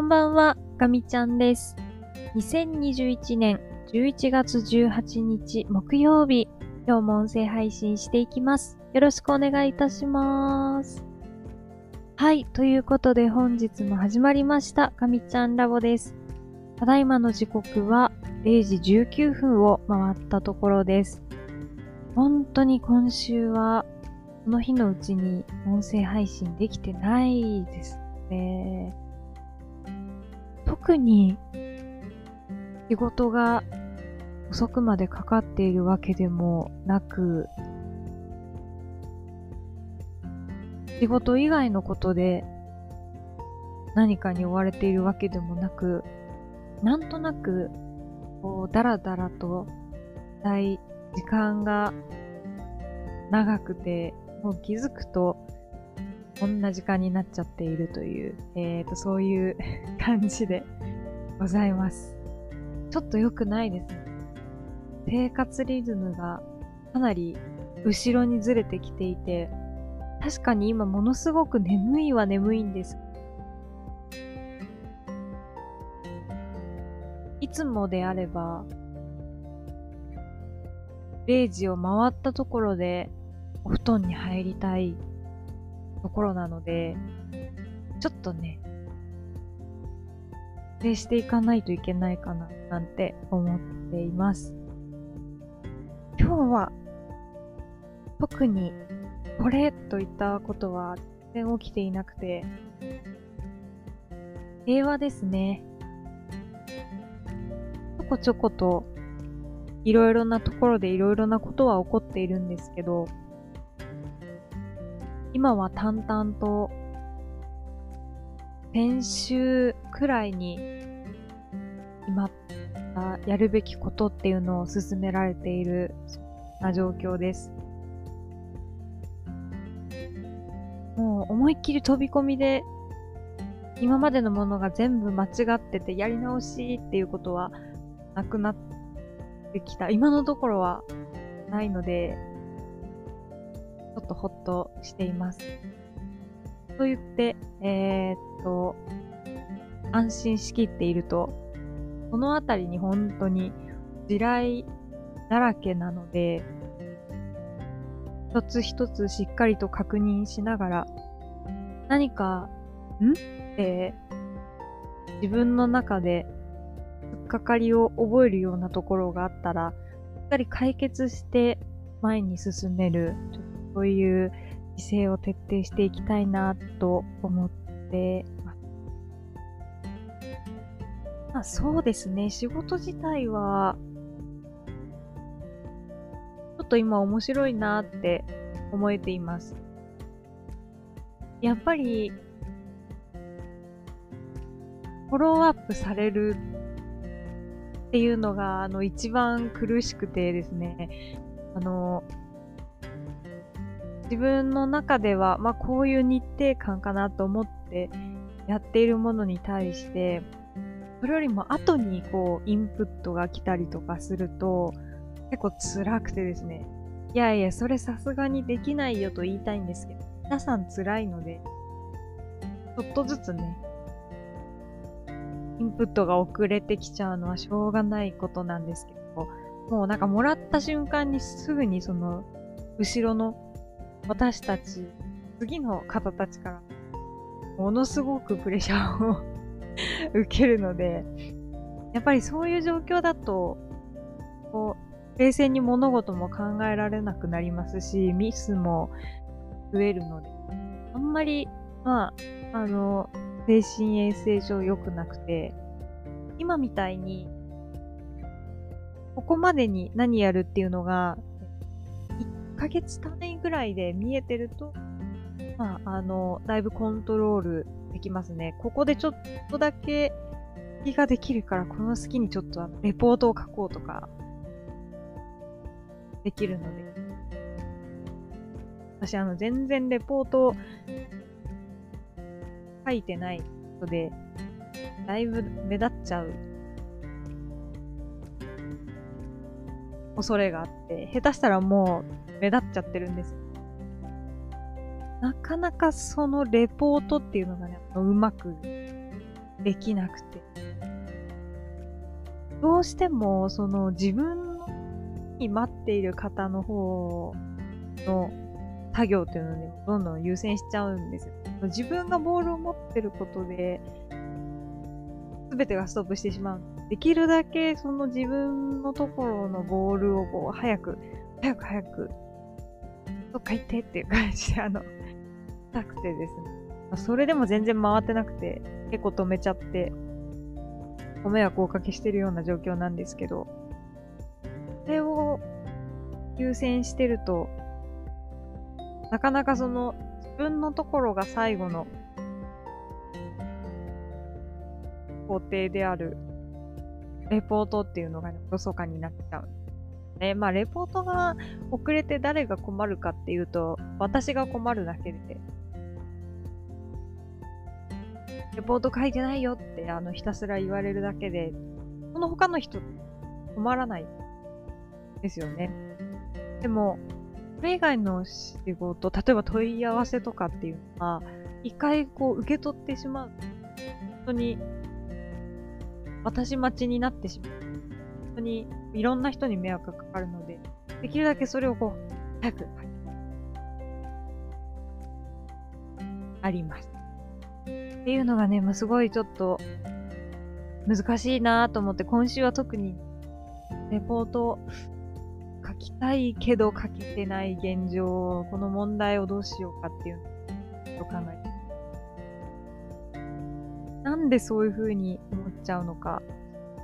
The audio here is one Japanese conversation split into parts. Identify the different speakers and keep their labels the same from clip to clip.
Speaker 1: こんばんは、ガミちゃんです。2021年11月18日木曜日、今日も音声配信していきます。よろしくお願いいたします。はい、ということで本日も始まりました、ガミちゃんラボです。ただいまの時刻は0時19分を回ったところです。本当に今週は、その日のうちに音声配信できてないですね。特に仕事が遅くまでかかっているわけでもなく、仕事以外のことで何かに追われているわけでもなく、なんとなく、こう、だらだらと、だい時間が長くて、もう気づくと、こんな時間になっちゃっているという、えーと、そういう 感じでございます。ちょっと良くないですね。生活リズムがかなり後ろにずれてきていて、確かに今ものすごく眠いは眠いんです。いつもであれば、0時を回ったところでお布団に入りたいところなので、ちょっとね、制していかないといけないかな、なんて思っています。今日は、特に、これといったことは全然起きていなくて、平和ですね。ちょこちょこと、いろいろなところでいろいろなことは起こっているんですけど、今は淡々と、先週くらいに、今、やるべきことっていうのを進められている、そんな状況です。もう思いっきり飛び込みで、今までのものが全部間違っててやり直しっていうことはなくなってきた。今のところはないので、ちょっとほとしています。と言って、えー、っと、安心しきっていると、このあたりに本当に地雷だらけなので、一つ一つしっかりと確認しながら、何か、ん？って、自分の中で、突っかかりを覚えるようなところがあったら、しっかり解決して前に進める、ちょそういう姿勢を徹底していきたいなと思ってます。まあそうですね、仕事自体は、ちょっと今面白いなって思えています。やっぱり、フォローアップされるっていうのが、あの、一番苦しくてですね、あの、自分の中では、まあ、こういう日程感かなと思ってやっているものに対して、それよりも後にこう、インプットが来たりとかすると、結構辛くてですね。いやいや、それさすがにできないよと言いたいんですけど、皆さん辛いので、ちょっとずつね、インプットが遅れてきちゃうのはしょうがないことなんですけど、もうなんかもらった瞬間にすぐにその、後ろの私たち、次の方たちから、ものすごくプレッシャーを 受けるので、やっぱりそういう状況だと、こう、冷静に物事も考えられなくなりますし、ミスも増えるので、あんまり、まあ、あの、精神衛生上良くなくて、今みたいに、ここまでに何やるっていうのが、ヶ月単位ぐらいで見えてると、まあ、あの、だいぶコントロールできますね。ここでちょっとだけ気ができるから、この隙にちょっとレポートを書こうとか、できるので。私、あの、全然レポート書いてないので、だいぶ目立っちゃう恐れがあって、下手したらもう目立っちゃってるんです。なかなかそのレポートっていうのがね、うまくできなくて。どうしても、その自分に待っている方の方の作業っていうのにどんどん優先しちゃうんですよ。自分がボールを持ってることで、全てがストップしてしまう。できるだけその自分のところのボールをこう早く、早く早く、どっか行ってっていう感じで、あの、したくてですね。それでも全然回ってなくて、結構止めちゃって、ご迷惑をおかけしてるような状況なんですけど、それを優先してると、なかなかその自分のところが最後の工程であるレポートっていうのが、ね、おろそかになっちゃう。ね、まあ、レポートが遅れて誰が困るかっていうと、私が困るだけで、レポート書いてないよってあのひたすら言われるだけで、その他の人困らないですよね。でも、それ以外の仕事、例えば問い合わせとかっていうのは、一回こう受け取ってしまう。本当に、私待ちになってしまう。当にいろんな人に迷惑がかかるので、できるだけそれをこう、早く、あります。っていうのがね、まあ、すごいちょっと難しいなと思って、今週は特にレポート書きたいけど書けてない現状、この問題をどうしようかっていうのを考えて。なんでそういう風に思っちゃうのか、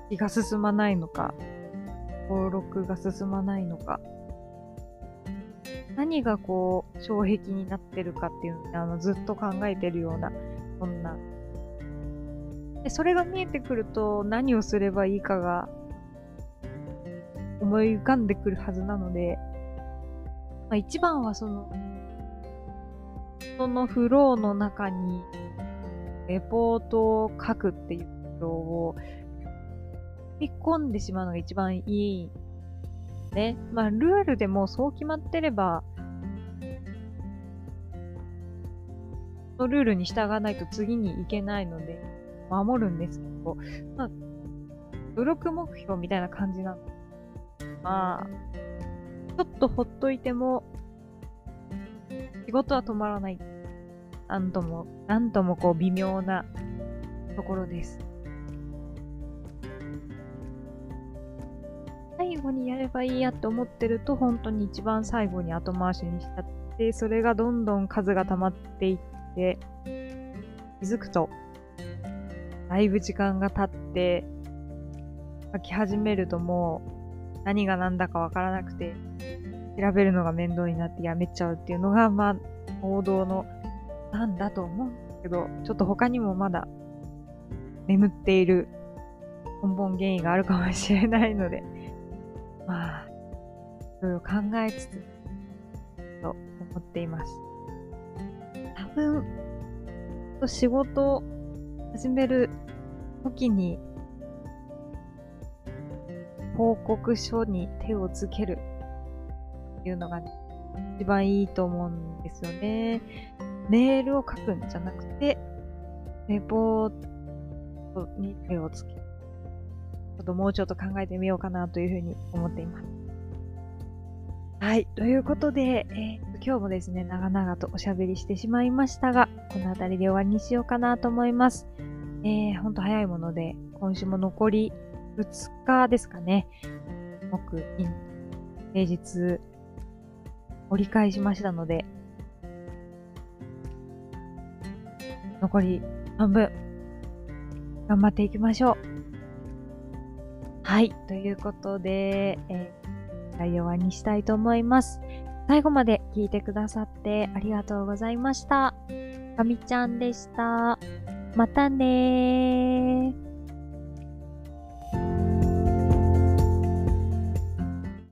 Speaker 1: 気が進まないのか、登録が進まないのか、何がこう、障壁になってるかっていうのをあのずっと考えてるような、そんな。で、それが見えてくると何をすればいいかが思い浮かんでくるはずなので、まあ、一番はその、そのフローの中に、レポートを書くっていうことを、引っ込んでしまうのが一番いい。ね。まあ、ルールでもそう決まってれば、そのルールに従わないと次に行けないので、守るんですけど、まあ、努力目標みたいな感じなのまあ、ちょっとほっといても、仕事は止まらない。なんとも、なんともこう微妙なところです。最後にやればいいやって思ってると、本当に一番最後に後回しにしちゃって、それがどんどん数が溜まっていって、気づくと、だいぶ時間が経って、書き始めるともう、何が何だかわからなくて、調べるのが面倒になってやめちゃうっていうのが、まあ、王道の、なんだと思う。んですけど、ちょっと他にもまだ、眠っている根本原因があるかもしれないので、まあ、いろいろ考えつつ、と思っています。多分、仕事を始める時に報告書に手をつけるっていうのがね、一番いいと思うんですよね。メールを書くんじゃなくて、レポートに手をつける。ちょっともうちょっと考えてみようかなというふうに思っています。はい。ということで、えー、今日もですね、長々とおしゃべりしてしまいましたが、この辺りで終わりにしようかなと思います。えー、ほんと早いもので、今週も残り2日ですかね。木、金、平日、折り返しましたので、残り半分、頑張っていきましょう。はい。ということで、えー、概要はにしたいと思います。最後まで聞いてくださってありがとうございました。かみちゃんでした。またねー。